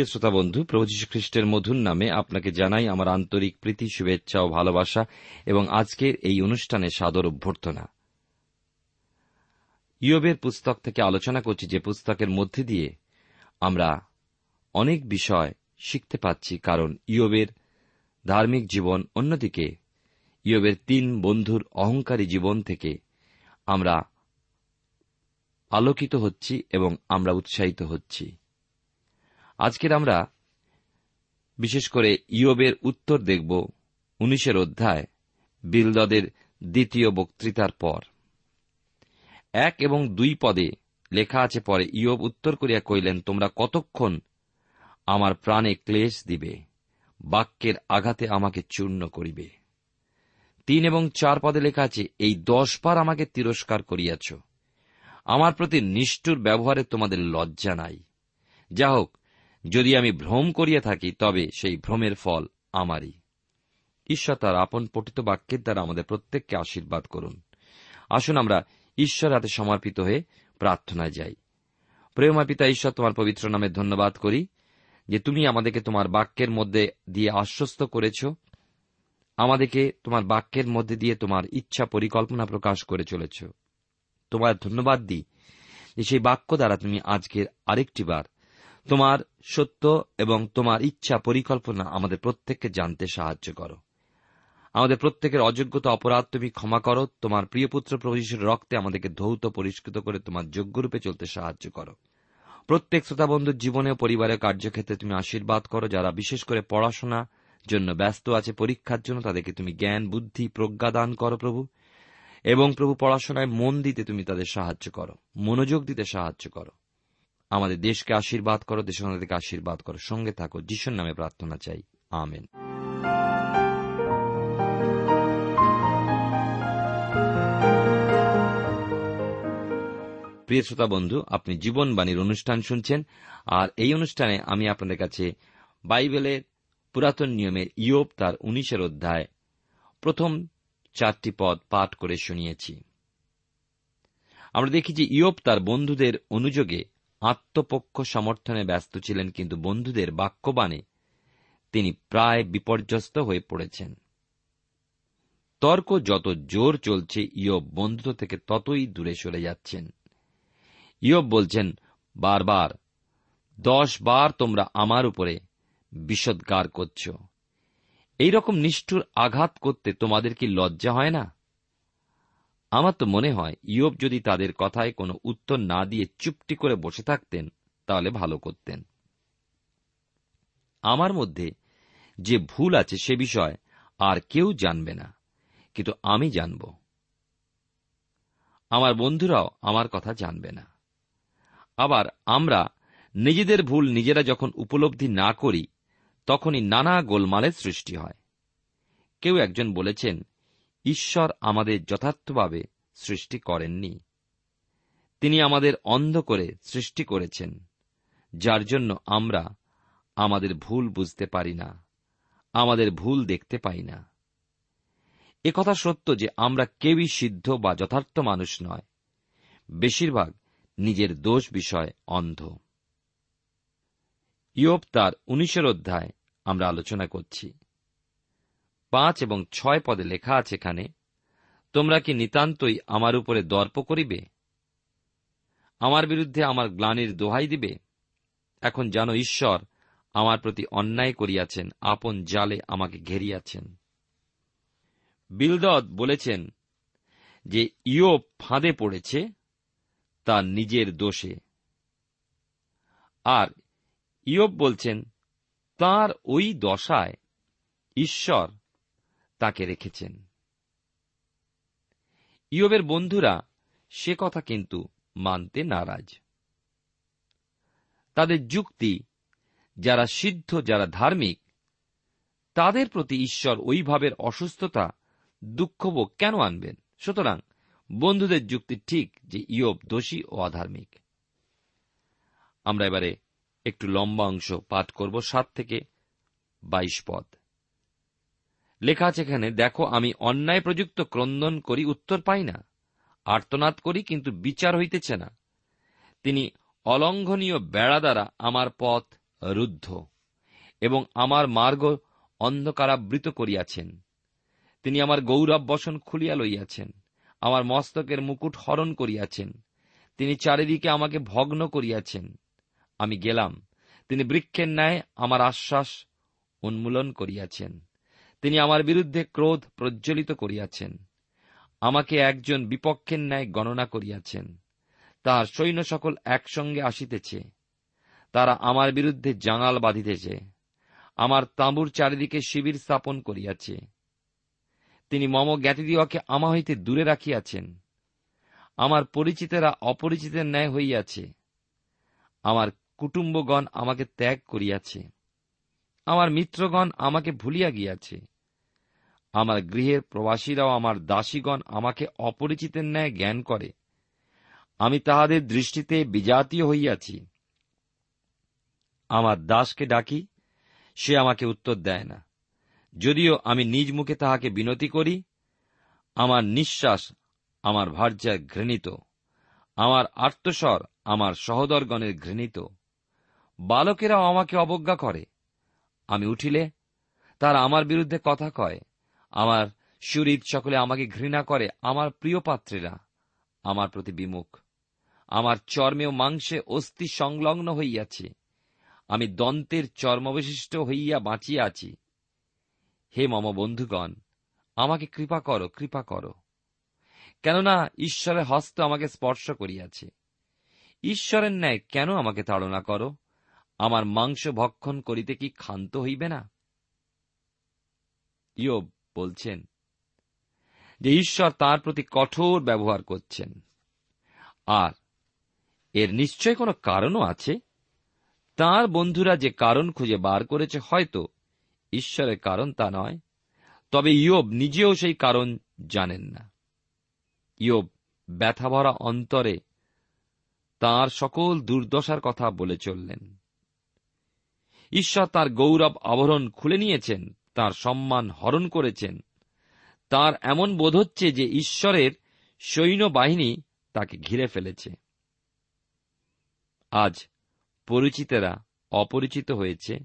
প্রিয় শ্রোতা বন্ধু, প্রভু খ্রিস্টের মধুর নামে আপনাকে জানাই আমার আন্তরিক প্রীতি, শুভেচ্ছা ও ভালোবাসা এবং আজকের এই অনুষ্ঠানে সাদর অভ্যর্থনা। ইয়বের পুস্তক থেকে আলোচনা করছি, যে পুস্তকের মধ্যে দিয়ে আমরা অনেক বিষয় শিখতে পাচ্ছি, কারণ ইয়বের ধার্মিক জীবন অন্যদিকে, ইয়বের তিন বন্ধুর অহংকারী জীবন থেকে আমরা আলোকিত হচ্ছি এবং আমরা উৎসাহিত হচ্ছি। আজকের আমরা বিশেষ করে ইয়বের উত্তর দেখব উনিশের অধ্যায়, বিলদদের দ্বিতীয় বক্তৃতার পর। এক এবং দুই পদে লেখা আছে, পরে ইয়ব উত্তর করিয়া কইলেন তোমরা কতক্ষণ আমার প্রাণে ক্লেশ দিবে? বাক্যের আঘাতে আমাকে চূর্ণ করিবে। তিন এবং চার পদে লেখা আছে, এই দশ বার আমাকে তিরস্কার করিয়াছ। আমার প্রতি নিষ্ঠুর ব্যবহারে তোমাদের লজ্জা নাই। যা হোক যদি আমি ভ্রম করিয়া থাকি, তবে সেই ভ্রমের ফল আমারই। ঈশ্বর তার আপন পঠিত বাক্যের দ্বারা আমাদের প্রত্যেককে আশীর্বাদ করুন। আসুন আমরা ঈশ্বর হাতে সমর্পিত হয়ে প্রার্থনায় যাই। প্রেমা পিতা, ঈশ্বর তোমার পবিত্র নামে ধন্যবাদ করি যে তুমি আমাদেরকে তোমার বাক্যের মধ্যে দিয়ে আশ্বস্ত করেছ। আমাদেরকে তোমার বাক্যের মধ্যে দিয়ে তোমার ইচ্ছা পরিকল্পনা প্রকাশ করে চলেছ। তোমার ধন্যবাদ দিই যে সেই বাক্য দ্বারা তুমি আজকের আরেকটি বার তোমার সত্য এবং তোমার ইচ্ছা পরিকল্পনা আমাদের প্রত্যেককে জানতে সাহায্য করো। আমাদের প্রত্যেকের অযোগ্যতা অপরাধ তুমি ক্ষমা করো। তোমার প্রিয় পুত্র প্রভুষের রক্তে আমাদেরকে ধৌত, পরিষ্কৃত করে তোমার যোগ্যরূপে চলতে সাহায্য করো। প্রত্যেক শ্রোতাবন্ধুর জীবনে পরিবারের কার্যক্ষেত্রে তুমি আশীর্বাদ করো। যারা বিশেষ করে পড়াশোনা জন্য ব্যস্ত আছে, পরীক্ষার জন্য তাদেরকে তুমি জ্ঞান, বুদ্ধি, প্রজ্ঞা দান করো প্রভু। এবং প্রভু পড়াশোনায় মন দিতে তুমি তাদের সাহায্য করো, মনোযোগ দিতে সাহায্য করো। আমাদের দেশকে আশীর্বাদ করো দেশকে আশীর্বাদ করো। সঙ্গে থাকো, যিশুর নামে প্রার্থনা চাই। আমেন। প্রিয় শ্রোতা বন্ধু, আপনি জীবনবাণীর অনুষ্ঠান শুনছেন, আর এই অনুষ্ঠানে আমি আপনাদের কাছে বাইবেলের পুরাতন নিয়মের ইয়োব তার উনিশের অধ্যায় প্রথম চারটি পদ পাঠ করে শুনিয়েছি। আমরা দেখি যে ইয়োব তার বন্ধুদের অনুযোগে আত্মপক্ষ সমর্থনে ব্যস্ত ছিলেন কিন্তু বন্ধুদের বাক্যবাণে তিনি প্রায় বিপর্যস্ত হয়ে পড়েছেন। তর্ক যত জোর চলছে, ইয়ব বন্ধুত্ব থেকে ততই দূরে সরে যাচ্ছেন। ইয়ব বলছেন, বারবার, দশ বার তোমরা আমার উপরে বিষদগার করছ। এইরকম নিষ্ঠুর আঘাত করতে তোমাদের কি লজ্জা হয় না? আমার তো মনে হয় ইয়োব যদি তাদের কথায় কোনো উত্তর না দিয়ে চুপটি করে বসে থাকতেন, তাহলে ভালো করতেন। আমার মধ্যে যে ভুল আছে সে বিষয় আর কেউ জানবে না, কিন্তু আমি জানব। আমার বন্ধুরাও আমার কথা জানবে না। আবার আমরা নিজেদের ভুল নিজেরা যখন উপলব্ধি না করি, তখনই নানা গোলমালের সৃষ্টি হয়। কেউ একজন বলেছেন ঈশ্বর আমাদের যথার্থভাবে সৃষ্টি করেননি। তিনি আমাদের অন্ধ করে সৃষ্টি করেছেন, যার জন্য আমরা আমাদের ভুল বুঝতে পারি না, আমাদের ভুল দেখতে পাই না। একথা সত্য যে আমরা কেউই সিদ্ধ বা যথার্থ মানুষ নয়, বেশিরভাগ নিজের দোষ বিষয় অন্ধ। ইয়োপ তার উনিশের অধ্যায় আমরা আলোচনা করছি। পাঁচ এবং ছয় পদে লেখা আছে এখানে, তোমরা কি নিতান্তই আমার উপরে দর্প করিবে? আমার বিরুদ্ধে আমার গ্লানির দোহাই দিবে? এখন জানো ঈশ্বর, আমার প্রতি অন্যায় করিয়াছেন, আপন জালে আমাকে ঘেরিয়াছেন। বিলদদ বলেছেন যে, ইয়োপ ফাঁদে পড়েছে তার নিজের দোষে। আর ইয়োব বলছেন, তার ওই দশায় ঈশ্বর তাকে রেখেছেন। ইয়বের বন্ধুরা সে কথা কিন্তু মানতে নারাজ। তাদের যুক্তি, যারা সিদ্ধ, যারা ধার্মিক, তাদের প্রতি ঈশ্বর ওইভাবের অসুস্থতা দুঃখভোগ কেন আনবেন? সুতরাং বন্ধুদের যুক্তি ঠিক যে ইয়ব দোষী ও আধার্মিক আমরা এবারে একটু লম্বা অংশ পাঠ করব সাত থেকে বাইশ পদ। লেখা আছে এখানে, দেখো, আমি অন্যায় প্রযুক্ত ক্রন্দন করি, উত্তর পাই না। আর্তনাদ করি, কিন্তু বিচার হইতেছে না। তিনি অলঙ্ঘনীয় বেড়া দ্বারা আমার পথ রুদ্ধ এবং আমার মার্গ অন্ধকারাবৃত করিয়াছেন। তিনি আমার গৌরব বসন খুলিয়া লইয়াছেন, আমার মস্তকের মুকুট হরণ করিয়াছেন। তিনি চারিদিকে আমাকে ভগ্ন করিয়াছেন। আমি গেলাম। তিনি বৃক্ষের ন্যায় আমার আশ্বাস উন্মূলন করিয়াছেন। তিনি আমার বিরুদ্ধে ক্রোধ প্রজ্বলিত করিয়াছেন। আমাকে একজন বিপক্ষের ন্যায় গণনা করিয়াছেন। তাহার সৈন্য সকল একসঙ্গে আসিতেছে। তারা আমার বিরুদ্ধে জাঙাল বাঁধিতেছে। আমার তাঁবুর চারিদিকে শিবির স্থাপন করিয়াছে। তিনি মম জ্ঞাতিদিওকে আমা হইতে দূরে রাখিয়াছেন। আমার পরিচিতেরা অপরিচিতের ন্যায় হইয়াছে। আমার কুটুম্বগণ আমাকে ত্যাগ করিয়াছে। আমার মিত্রগণ আমাকে ভুলিয়া গিয়াছে। আমার গৃহের প্রবাসীরাও আমার দাসীগণ আমাকে অপরিচিতের ন্যায় জ্ঞান করে। আমি তাহাদের দৃষ্টিতে বিজাতীয় হইয়াছি। আমার দাসকে ডাকি, সে আমাকে উত্তর দেয় না। যদিও আমি নিজ মুখে তাহাকে বিনতি করি, আমার নিঃশ্বাস আমার ভার্যায় ঘৃণিত, আমার আত্মস্বর আমার সহদরগণের ঘৃণিত। বালকেরাও আমাকে অবজ্ঞা করে। আমি উঠিলে তারা আমার বিরুদ্ধে কথা কয়। আমার সুরিত সকলে আমাকে ঘৃণা করে, আমার প্রিয় পাত্রেরা, আমার প্রতি বিমুখ। আমার চর্মে ও মাংসে অস্থি সংলগ্ন হইয়াছে। আমি দন্তের চর্মবিশিষ্ট হইয়া বাঁচিয়া আছি। হে মম বন্ধুগণ, আমাকে কৃপা করো কৃপা করো। কেননা ঈশ্বরের হস্ত আমাকে স্পর্শ করিয়াছে। ঈশ্বরের ন্যায় কেন আমাকে তাড়না করো? আমার মাংস ভক্ষণ করিতে কি ক্ষান্ত হইবে না? ইয়োব বলছেন যে ঈশ্বর তার প্রতি কঠোর ব্যবহার করছেন। আর এর নিশ্চয় কোনো কারণও আছে? তার বন্ধুরা যে কারণ খুঁজে বার করেছে হয়তো ঈশ্বরের কারণ তা নয়, তবে ইয়োব নিজেও সেই কারণ জানেন না। ইয়োব ব্যথাভরা অন্তরে তার সকল দুর্দশার কথা বলে চললেন। ঈশ্বর তার গৌরব আবরণ খুলে নিয়েছেন। তার সম্মান হরণ করেছেন। তার এমন বোধ হচ্ছে যে ঈশ্বরের সৈন্যবাহিনী তাকে ঘিরে ফেলেছে। আজ পরিচিতেরা অপরিচিত হয়েছে,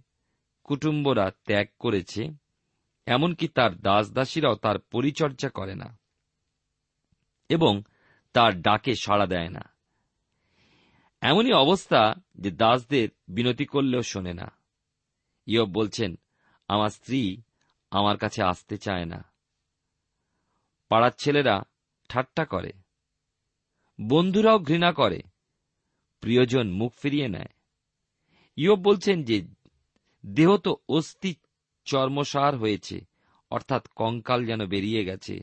কুটুম্বরা ত্যাগ করেছে, এমনকি তার দাসদাসীরাও তার পরিচর্যা করে না এবং তার ডাকে সাড়া দেয় না। এমনই অবস্থা যে দাসদের বিনতি করলেও শোনে না। ইয়ব বলছেন আমার স্ত্রী আমার কাছে আসতে চায় না। পাড়ার ছেলেরা ঠাট্টা করে। বন্ধুরাও ঘৃণা করে। প্রিয়জন মুখ ফিরিয়ে নেয়। ইয়ব বলছেন যে, দেহ তো অস্থি চর্মসার হয়েছে, অর্থাৎ কঙ্কাল যেন বেরিয়ে গেছে।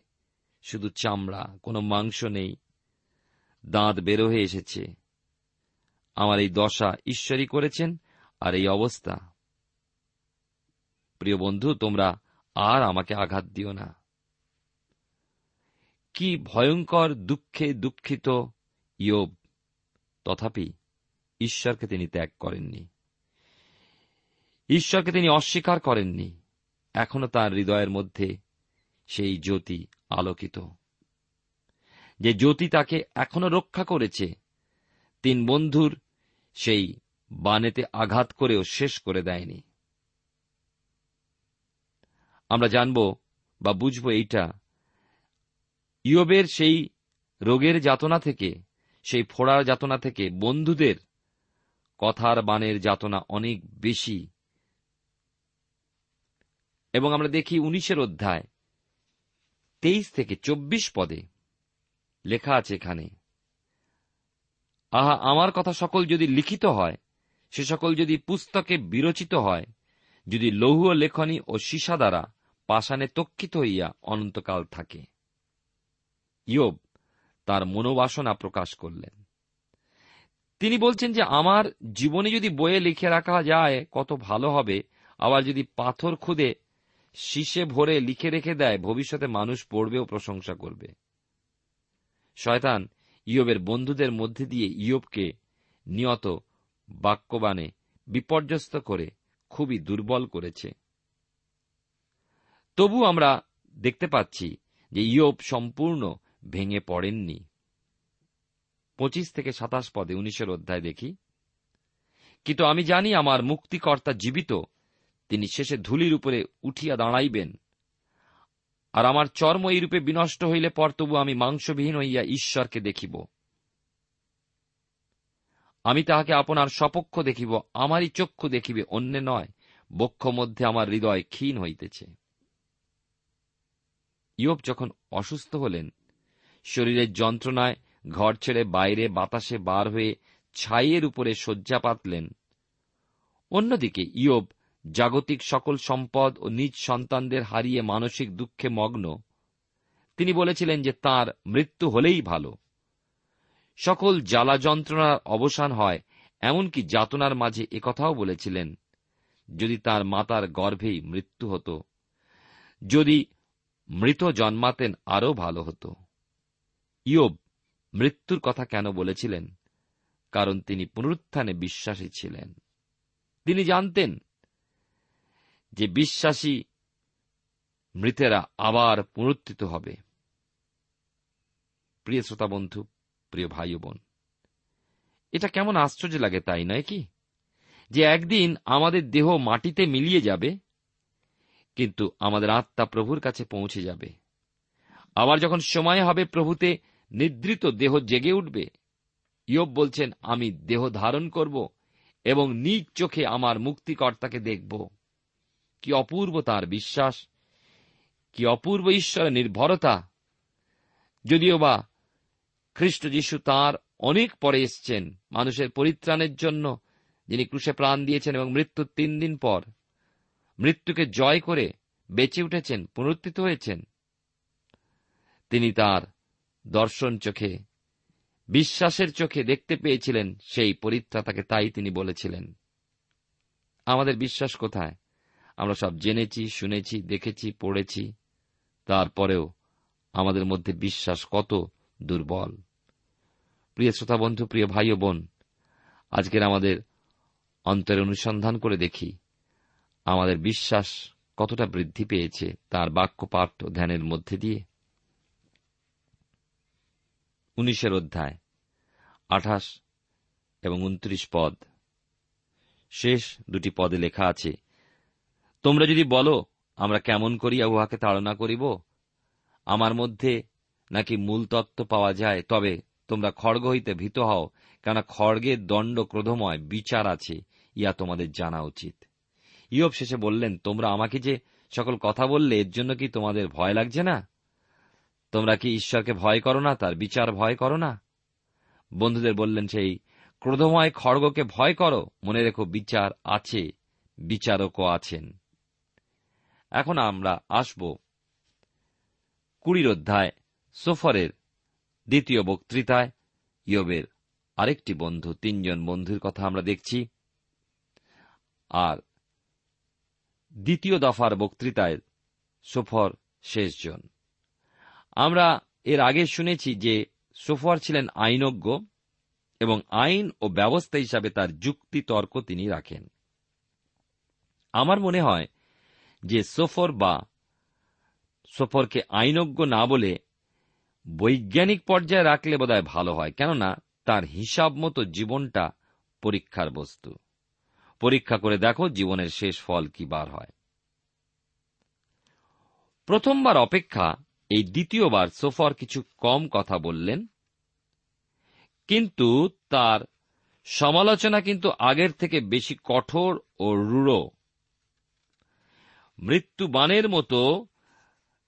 শুধু চামড়া, কোনো মাংস নেই। দাঁত বেরো হয়ে এসেছে। আমার এই দশা ঈশ্বরই করেছেন, আর এই অবস্থা। প্রিয় বন্ধু, তোমরা আর আমাকে আঘাত দিও না। কি ভয়ঙ্কর দুঃখে দুঃখিত ইয়োব। তথাপি ঈশ্বরকে তিনি ত্যাগ করেননি। ঈশ্বরকে তিনি অস্বীকার করেননি। এখনও তার হৃদয়ের মধ্যে সেই জ্যোতি আলোকিত। যে জ্যোতি তাকে এখনও রক্ষা করেছে, তিন বন্ধুর সেই বানেতে আঘাত করেও শেষ করে দেয়নি। আমরা জানব বা বুঝব এইটা। ইয়বের সেই রোগের যাতনা থেকে, সেই ফোড়ার যাতনা থেকে বন্ধুদের কথার বানের যাতনা অনেক বেশি। এবং আমরা দেখি উনিশের অধ্যায়, তেইশ থেকে চব্বিশ পদে লেখা আছে এখানে, আহা, আমার কথা সকল যদি লিখিত হয়, সে সকল যদি পুস্তকে বিরচিত হয়, যদি লৌহ লেখনী ও সীসা দ্বারা পাষাণে তক্ষিত হইয়া অনন্তকাল থাকে। ইয়োব তার মনোবাসনা প্রকাশ করলেন। তিনি বলছেন যে, আমার জীবনে যদি বইয়ে লিখে রাখা যায়, কত ভালো হবে। আবার যদি পাথর খুদে শীষে ভরে লিখে রেখে দেয়, ভবিষ্যতে মানুষ পড়বে ও প্রশংসা করবে। শয়তান ইয়বের বন্ধুদের মধ্যে দিয়ে ইয়বকে নিয়ত বাক্যবানে বিপর্যস্ত করে খুবই দুর্বল করেছে। তবু আমরা দেখতে পাচ্ছি যে ইয়ব সম্পূর্ণ ভেঙে পড়েননি। পঁচিশ থেকে সাতাশ পদে উনিশের অধ্যায় দেখি। কিন্তু আমি জানি আমার মুক্তিকর্তা জীবিত, তিনি শেষে ধুলির উপরে উঠিয়া দাঁড়াইবেন। আর আমার চর্ম এই রূপে বিনষ্ট হইলে পর তবু আমি মাংসবিহীন হইয়া ঈশ্বরকে দেখিব। আমি তাহাকে আপনার সপক্ষ দেখিব, আমারই চক্ষু দেখিবে, অন্য নয় বক্ষ মধ্যে আমার হৃদয় ক্ষীণ হইতেছে। ইয়োব যখন অসুস্থ হলেন, শরীরের যন্ত্রণায় ঘর ছেড়ে বাইরে বাতাসে বার হয়ে ছাইয়ের উপরে শয্যা পাতলেন। অন্যদিকে ইয়োব জাগতিক সকল সম্পদ ও নিজ সন্তানদের হারিয়ে মানসিক দুঃখে মগ্ন। তিনি বলেছিলেন যে তার মৃত্যু হলেই ভালো। সকল জ্বালা যন্ত্রণার অবসান হয়, এমনকি যাতনার মাঝে একথাও বলেছিলেন, যদি তার মাতার গর্ভেই মৃত্যু হতো, যদি মৃত জন্মাতেন আরও ভালো হতো। ইয়োব মৃত্যুর কথা কেন বলেছিলেন? কারণ তিনি পুনরুত্থানে বিশ্বাসী ছিলেন। তিনি জানতেন যে বিশ্বাসী মৃতেরা আবার পুনরুত্থিত হবে। প্রিয় শ্রোতা বন্ধু প্রিয় ভাই বোন, এটা কেমন আশ্চর্য লাগে তাই নয় কি? যে একদিন আমাদের দেহ মাটিতে মিলিয়ে যাবে কিন্তু আমাদের আত্মা প্রভুর কাছে পৌঁছে যাবে। আবার যখন সময় হবে প্রভুতে নিদ্রিত দেহ জেগে উঠবে। ইয়ব বলছেন, আমি দেহ ধারণ করব এবং নিজ চোখে আমার মুক্তিকর্তাকে দেখব। কি অপূর্ব তার বিশ্বাস, কি অপূর্ব ঈশ্বরের নির্ভরতা। যদিও বা খ্রিস্ট যিশু তার অনেক পরে এসছেন, মানুষের পরিত্রাণের জন্য যিনি ক্রুশে প্রাণ দিয়েছেন এবং মৃত্যুর তিন দিন পর। মৃত্যুকে জয় করে বেঁচে উঠেছেন, পুনরুত্থিত হয়েছেন। তিনি তার দর্শন চোখে, বিশ্বাসের চোখে দেখতে পেয়েছিলেন, সেই পরিত্রাতাকে তাই তিনি বলেছিলেন। আমাদের বিশ্বাস কোথায়? আমরা সব জেনেছি, শুনেছি, দেখেছি, পড়েছি। তারপরেও আমাদের মধ্যে বিশ্বাস কত দুর্বল। প্রিয় শ্রোতা বন্ধু, প্রিয় ভাই ও বোন, আজকের আমাদের অন্তরে অনুসন্ধান করে দেখি। আমাদের বিশ্বাস কতটা বৃদ্ধি পেয়েছে তার বাক্য পাঠ ধ্যানের মধ্যে দিয়ে? উনিশের অধ্যায়, আঠাশ এবং উনত্রিশ পদ। শেষ দুটি পদে লেখা আছে, তোমরা যদি বলো, আমরা কেমন করিয়া উহাকে তাড়না করিব? আমার মধ্যে নাকি মূল তত্ত্ব পাওয়া যায়, তবে তোমরা খড়গ হইতে ভীত হও কেন খড়গের দণ্ড ক্রোধময়, বিচার আছে ইয়া তোমাদের জানা উচিত। ইয়ব শেষে বললেন, তোমরা আমাকে যে সকল কথা বললে, এর জন্য কি তোমাদের ভয় লাগছে না? তোমরা কি ঈশ্বরকে ভয় করো না, তার বিচার ভয় করো না? বন্ধুদের বললেন সেই ক্রোধময় খড়গকে ভয় করো, মনে রেখো বিচার আছে, বিচারকও আছেন। এখন আমরা আসব কুড়ির অধ্যায়, সোফরের দ্বিতীয় বক্তৃতায়। ইয়বের আরেকটি বন্ধু, তিনজন বন্ধুর কথা আমরা দেখছি। আর দ্বিতীয় দফার বক্তৃতায় সোফর শেষজন। আমরা এর আগে শুনেছি যে সোফর ছিলেন আইনজ্ঞ এবং আইন ও ব্যবস্থা হিসাবে তার যুক্তি তর্ক তিনি রাখেন। আমার মনে হয় যে সোফর বা সোফরকে আইনজ্ঞ না বলে বৈজ্ঞানিক পর্যায়ে রাখলে বোধহয় ভালো হয়, কেননা তার হিসাব মতো জীবনটা পরীক্ষার বস্তু। পরীক্ষা করে দেখো জীবনের শেষ ফল কি বার হয়। প্রথমবার অপেক্ষা এই দ্বিতীয়বার সোফর কিছু কম কথা বললেন, কিন্তু তার সমালোচনা কিন্তু আগের থেকে বেশি কঠোর ও রূঢ়। মৃত্যুবাণের মতো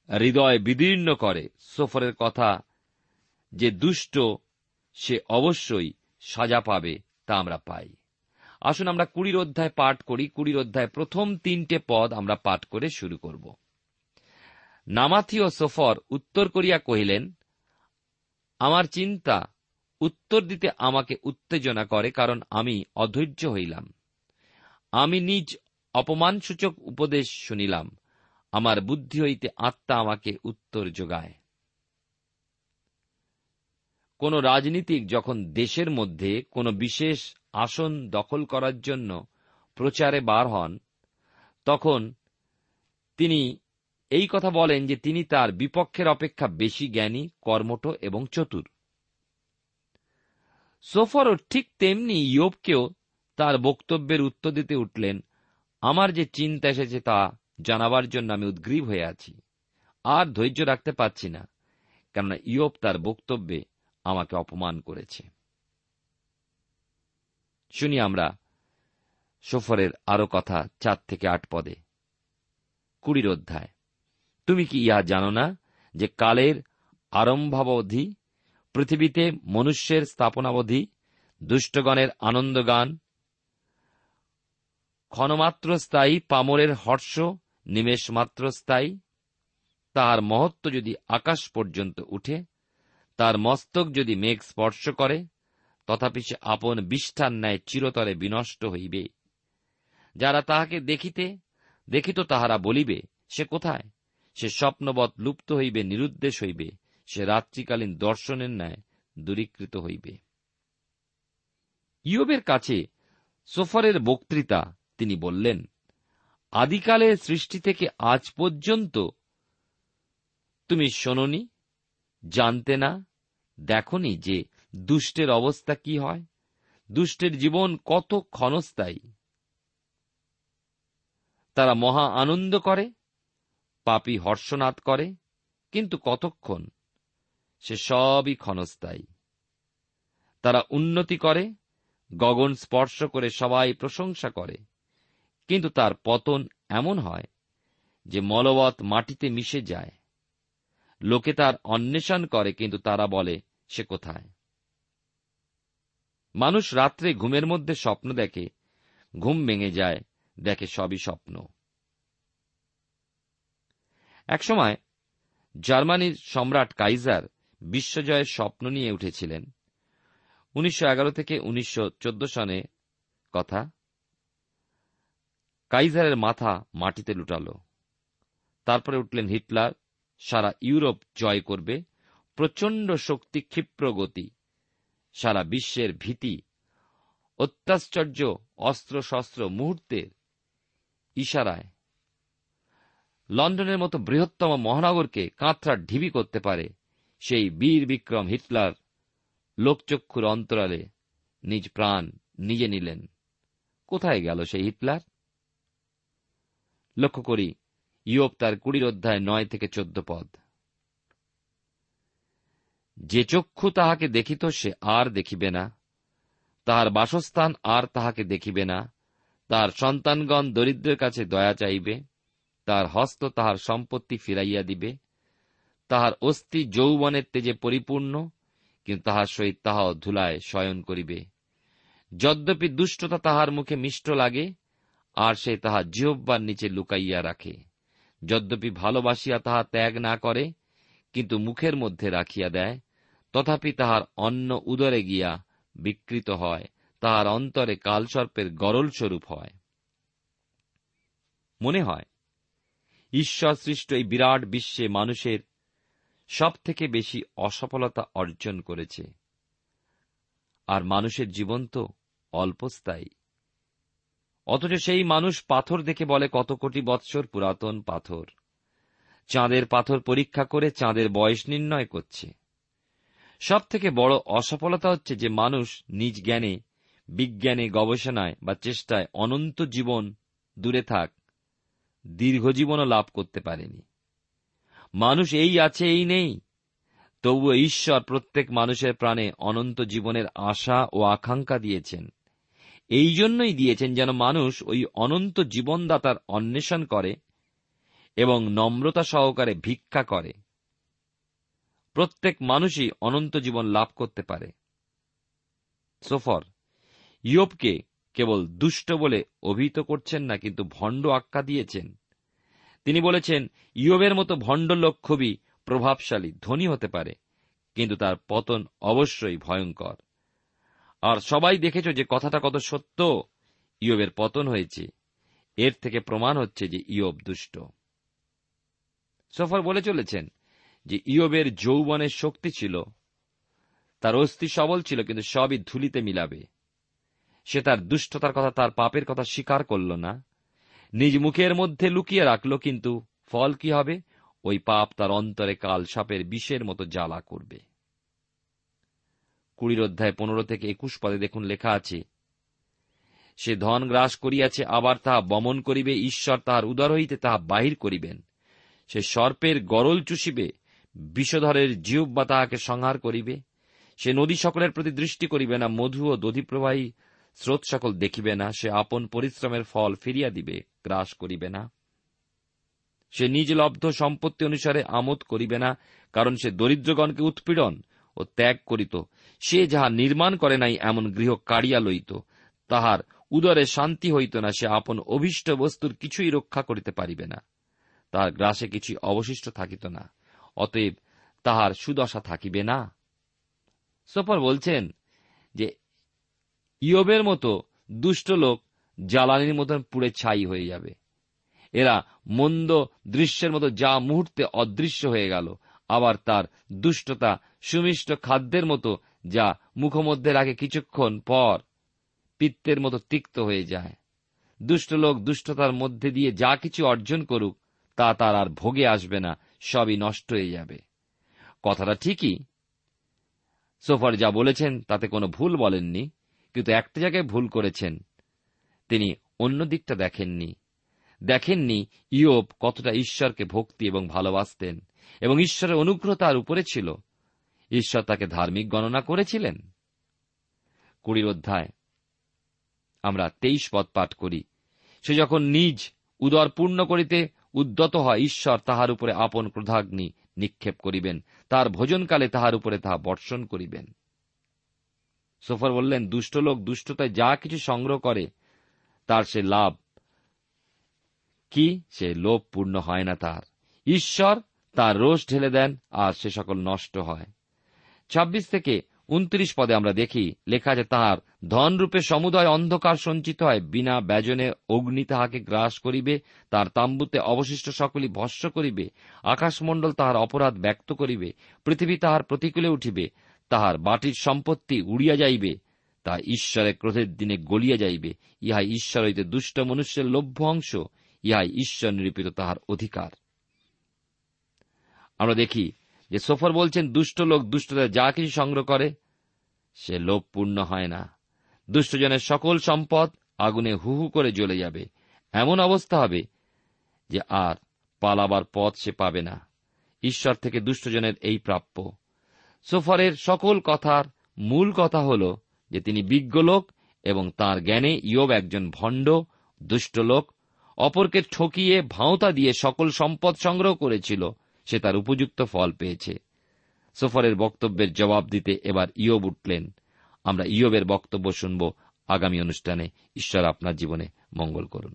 হৃদয় বিদীর্ণ করে সোফরের কথা যে দুষ্ট সে অবশ্যই সাজা পাবে তা আমরা পাই। আসুন আমরা কুড়ির অধ্যায় পাঠ করি। কুড়ির অধ্যায় প্রথম তিনটে পদ আমরা পাঠ করে শুরু করব। নামাথি ও সোফর উত্তর করিয়া কহিলেন, আমার চিন্তা উত্তর দিতে আমাকে উত্তেজনা করে, কারণ আমি অধৈর্য হইলাম। আমি নিজ অপমানসূচক উপদেশ শুনিলাম। আমার বুদ্ধি হইতে আত্মা আমাকে উত্তর যোগায়। কোন রাজনীতিক যখন দেশের মধ্যে কোন বিশেষ আসন দখল করার জন্য প্রচারে বার হন, তখন তিনি এই কথা বলেন যে তিনি তার বিপক্ষের অপেক্ষা বেশি জ্ঞানী, কর্মঠ এবং চতুর। সোফরও ঠিক তেমনি ইয়োবকেও তার বক্তব্যের উত্তর দিতে উঠলেন, আমার যে চিন্তা এসেছে তা জানাবার জন্য আমি উদ্গ্রীব হয়ে আছি, আর ধৈর্য রাখতে পারছি না, কেননা ইয়োব তার বক্তব্যে আমাকে অপমান করেছে। শুনি আমরা সফরের আরও কথা চার থেকে আট পদে। কুড়ির অধ্যায়। তুমি কি ইহা জানো না যে কালের আরম্ভাবধি, পৃথিবীতে মনুষ্যের স্থাপনাবধি, দুষ্টগণের আনন্দগান ক্ষণমাত্র স্থায়ী পামরের হর্ষ নিমেষমাত্র স্থায়ী তাহার মহত্ব যদি আকাশ পর্যন্ত উঠে তার মস্তক যদি মেঘ স্পর্শ করে, তথাপি সে আপন বিষ্ঠার ন্যায় চিরতরে বিনষ্ট হইবে। যারা তাহাকে দেখিতে, দেখিত তাহারা বলিবে, সে কোথায়? সে স্বপ্নবৎ লুপ্ত হইবে, নিরুদ্দেশ হইবে, সে রাত্রিকালীন দর্শনের ন্যায় দূরীকৃত হইবে। ইয়বের কাছে সোফারের বক্তৃতা তিনি বললেন, আদিকালের সৃষ্টি থেকে আজ পর্যন্ত তুমি শোনি জানতে না, দেখনি যে দুষ্টের অবস্থা কি হয়? দুষ্টের জীবন কত ক্ষণস্থায়ী। তারা মহা আনন্দ করে, পাপি হর্ষনাদ করে, কিন্তু কতক্ষণ? সে সবই ক্ষণস্থায়ী। তারা উন্নতি করে, গগন স্পর্শ করে সবাই প্রশংসা করে। কিন্তু তার পতন এমন হয় যে মলবৎ মাটিতে মিশে যায়। লোকে তার অন্বেষণ করে, কিন্তু তারা বলে, সে কোথায়? মানুষ রাত্রে ঘুমের মধ্যে স্বপ্ন দেখে, ঘুম ভেঙে যায়, দেখে সবই স্বপ্ন। একসময় জার্মানির সম্রাট কাইজার বিশ্বজয়ের স্বপ্ন নিয়ে উঠেছিলেন। উনিশশো এগারো থেকে উনিশশো চোদ্দ সনে কথা, কাইজারের মাথা মাটিতে লুটাল। তারপরে উঠলেন হিটলার সারা ইউরোপ জয় করবে, প্রচণ্ড শক্তি ক্ষিপ্র গতি, সারা বিশ্বের ভীতি, অত্যাশ্চর্য অস্ত্র শস্ত্র মুহূর্তের ইশারায়। লন্ডনের মতো বৃহত্তম মহানগরকে কাঁথরা ঢিবি করতে পারে সেই বীর বিক্রম হিটলার লোকচক্ষুর অন্তরালে নিজ প্রাণ নিজে নিলেন। কোথায় গেল সেই হিটলার? লক্ষ্য করি ইয়োপ তার কুড়ির অধ্যায় নয় থেকে চোদ্দ পদ। যে চক্ষু তাহাকে দেখিত সে আর দেখিবে না, তাহার বাসস্থান আর তাহাকে দেখিবে না, তাহার সন্তানগণ দরিদ্রের কাছে দয়া চাইবে তার হস্ত তাহার সম্পত্তি ফিরাইয়া দিবে, তাহার অস্থি যৌবনের তেজে পরিপূর্ণ, কিন্তু তাহার সহিত তাহাও ধুলায় শয়ন করিবে। যদ্যপি দুষ্টতা তাহার মুখে মিষ্ট লাগে, আর সে তাহা জিহ্বার নিচে লুকাইয়া রাখে। যদ্যপি ভালোবাসিয়া তাহা ত্যাগ না করে, কিন্তু মুখের মধ্যে রাখিয়া দেয়, তথাপি তাহার অন্ন উদরে গিয়া বিকৃত হয়, তাহার অন্তরে কালসর্পের গরল স্বরূপ হয়। মনে হয়, ঈশ্বর সৃষ্ট এই বিরাট বিশ্বে মানুষের সব থেকে বেশি অসফলতা অর্জন করেছে, আর মানুষের জীবন তো অল্পস্থায়ী। অথচ সেই মানুষ পাথর দেখে বলে কত কোটি বৎসর পুরাতন পাথর। চাঁদের পাথর পরীক্ষা করে চাঁদের বয়স নির্ণয় করছে। সব থেকে বড় অসফলতা হচ্ছে যে মানুষ নিজ জ্ঞানে, বিজ্ঞানে, গবেষণায় বা চেষ্টায় অনন্ত জীবন দূরে থাক দীর্ঘজীবনও লাভ করতে পারেনি। মানুষ এই আছে, এই নেই। তবুও ঈশ্বর প্রত্যেক মানুষের প্রাণে অনন্ত জীবনের আশা ও আকাঙ্ক্ষা দিয়েছেন। এই জন্যই দিয়েছেন যেন মানুষ ওই অনন্ত জীবনদাতার অন্বেষণ করে এবং নম্রতা সহকারে ভিক্ষা করে। প্রত্যেক মানুষই অনন্ত জীবন লাভ করতে পারে। সোফর ইয়োবকে কেবল দুষ্ট বলে অভিহিত করছেন না, কিন্তু ভণ্ড আখ্যা দিয়েছেন। তিনি বলেছেন, ইয়োবের মতো ভণ্ড লোক খুবই প্রভাবশালী, ধনী হতে পারে, কিন্তু তার পতন অবশ্যই ভয়ঙ্কর। আর সবাই দেখেছ যে কথাটা কত সত্য? ইয়বের পতন হয়েছে। এর থেকে প্রমাণ হচ্ছে যে ইয়ব দুষ্ট। সফর বলে চলেছেন যে ইয়বের যৌবনের শক্তি ছিল। তার অস্থি সবল ছিল, কিন্তু সবই ধুলিতে মিলাবে। সে তার দুষ্টতার কথা, তার পাপের কথা স্বীকার করল না। নিজ মুখের মধ্যে লুকিয়ে রাখল, কিন্তু ফল কি হবে? ওই পাপ তার অন্তরে কাল সাপের বিষের মতো জ্বালা করবে। কুড়ির অধ্যায় পনেরো থেকে একুশ পদে দেখুন লেখা আছে, সে ধন গ্রাস করিয়াছে, আবার তাহা বমন করিবে, ঈশ্বর তাহার উদর হইতে তাহা বাহির করিবেন। সে সর্পের গরল চুষিবে, বিষধরের জিহ্বা বা তাহাকে সংহার করিবে। সে নদী সকলের প্রতি দৃষ্টি করিবে না, মধু ও দধিপ্রবাহী স্রোত সকল দেখিবে না। সে আপন পরিশ্রমের ফল ফিরিয়া দিবে, গ্রাস করিবে না। সে নিজ লব্ধ সম্পত্তি অনুসারে আমোদ করিবে না, কারণ সে দরিদ্রগণকে উৎপীড়ন ও ত্যাগ করিত। সে যাহা নির্মাণ করে নাই, এমন গৃহ কাড়িয়া লইত। তাহার উদরে শান্তি হইত না, সে আপন অভীষ্ট বস্তুর কিছুই রক্ষা করিতে পারিবে না। তাহার গ্রাসে কিছু অবশিষ্ট থাকিত না। অতএব তাহার সুদশা থাকিবে না। সোপর বলছেন যে, ইয়বের মতো দুষ্ট লোক জ্বালানির মতন পুড়ে ছাই হয়ে যাবে। এরা মন্দ দৃশ্যের মতো যা মুহূর্তে অদৃশ্য হয়ে গেল, আবার তার দুষ্টতা সুমিষ্ট খাদ্যের মতো যা মুখমধ্যে রাখে কিছুক্ষণ পর পিত্তের মতো তিক্ত হয়ে যায়। দুষ্ট লোক দুষ্টতার মধ্যে দিয়ে যা কিছু অর্জন করুক, তা তার আর ভোগে আসবে না, সবই নষ্ট হয়ে যাবে। কথাটা ঠিকই। সোফার যা বলেছেন, তাতে কোনো ভুল বলেননি, কিন্তু একটা জায়গায় ভুল করেছেন। তিনি অন্য দিকটা দেখেননি। দেখেননি ইয়োব কতটা ঈশ্বরকে ভক্তি এবং ভালোবাসতেন, এবং ঈশ্বরের অনুগ্রহ তার উপরে ছিল। ঈশ্বর তাকে ধার্মিক গণনা করেছিলেন। কুড়ির অধ্যায়। আমরা তেইশ পদ পাঠ করি। সে যখন নিজ উদর পূর্ণ করিতে উদ্যত হয়, ঈশ্বর তাহার উপরে আপন ক্রোধাগ্নি নিক্ষেপ করিবেন। তার ভোজনকালে তাহার উপরে তাহা বর্ষণ করিবেন। সোফর বললেন, দুষ্ট লোক দুষ্টতায় যা কিছু সংগ্রহ করে, তার সে লাভ। কি? সে লোভ পূর্ণ হয় না তার। ঈশ্বর তার রোষ ঢেলে দেন আর সে সকল নষ্ট হয়। ছাব্বিশ থেকে উনত্রিশ পদে আমরা দেখি, লেখা আছে, তাহার ধনরূপে সমুদয় অন্ধকার সঞ্চিত হয়, বিনা ব্যজনে অগ্নি তাহাকে গ্রাস করিবে, তার তাম্বুতে অবশিষ্ট সকলই ভস্য করিবে, আকাশমণ্ডল তাহার অপরাধ ব্যক্ত করিবে, পৃথিবী তাহার প্রতিকূলে উঠিবে, তাহার বাটির সম্পত্তি উড়িয়া যাইবে, তা ঈশ্বরের ক্রোধের দিনে গলিয়া যাইবে ইহাই ঈশ্বর হইতে দুষ্ট মনুষ্যের লভ্য অংশ, ইহাই ঈশ্বর নিরূপিত তাহার অধিকার। আমরা দেখি যে সোফর বলছেন, দুষ্ট লোক দুষ্টতা যা কিছু সংগ্রহ করে, সে লোভ পূর্ণ হয় না। দুষ্টজনের সকল সম্পদ আগুনে হু হু করে জ্বলে যাবে। এমন অবস্থা হবে যে আর পালাবার পথ সে পাবে না। ঈশ্বর থেকে দুষ্টজনের এই প্রাপ্য। সোফরের সকল কথার মূল কথা হল যে তিনি বিজ্ঞ লোক এবং তার জ্ঞানে ইয়োব একজন ভণ্ড, দুষ্ট লোক, অপরকে ঠকিয়ে ভাঁওতা দিয়ে সকল সম্পদ সংগ্রহ করেছিল। সে তার উপযুক্ত ফল পেয়েছে। সোফরের বক্তব্যের জবাব দিতে এবার ইয়ব উঠলেন। আমরা ইয়বের বক্তব্য শুনব আগামী অনুষ্ঠানে। ঈশ্বর আপনার জীবনে মঙ্গল করুন।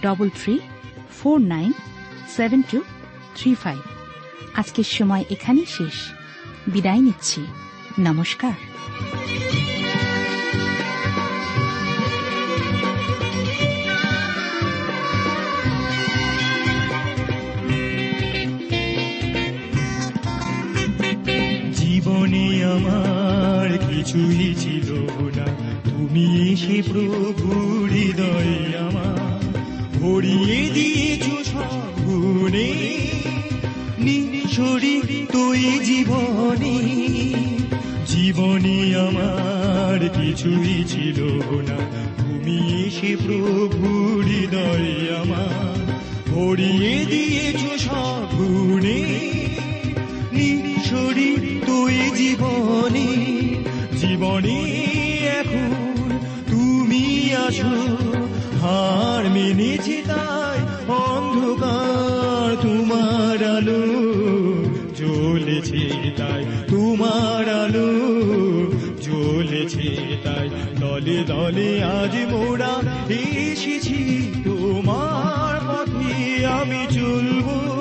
double three four nine seven two three five আজকের সময় এখানেই শেষ। বিদায় নিচ্ছি। নমস্কার। জীবনে আমার কিছুই ছিল না। তুমি এসে প্রভু হৃদয় আমার ভরিয়ে দিয়েছ সব গুণে নিঃসরি তুই জীবনে। জীবনে আমার কিছুই ছিল না, তুমি এসে প্রভু হৃদয় আমার ভরিয়ে দিয়েছ সব গুণে নিঃসরি তুই জীবনে জীবনে এখন তুমি আসো আধার মিনিছি তাই অন্ধকার, তোমার আলো জ্বলেছে তাই, তোমার আলো জ্বলেছে তাই। দলে দলে আজ মোড়া এসেছি, তোমার পথে আমি চলবো।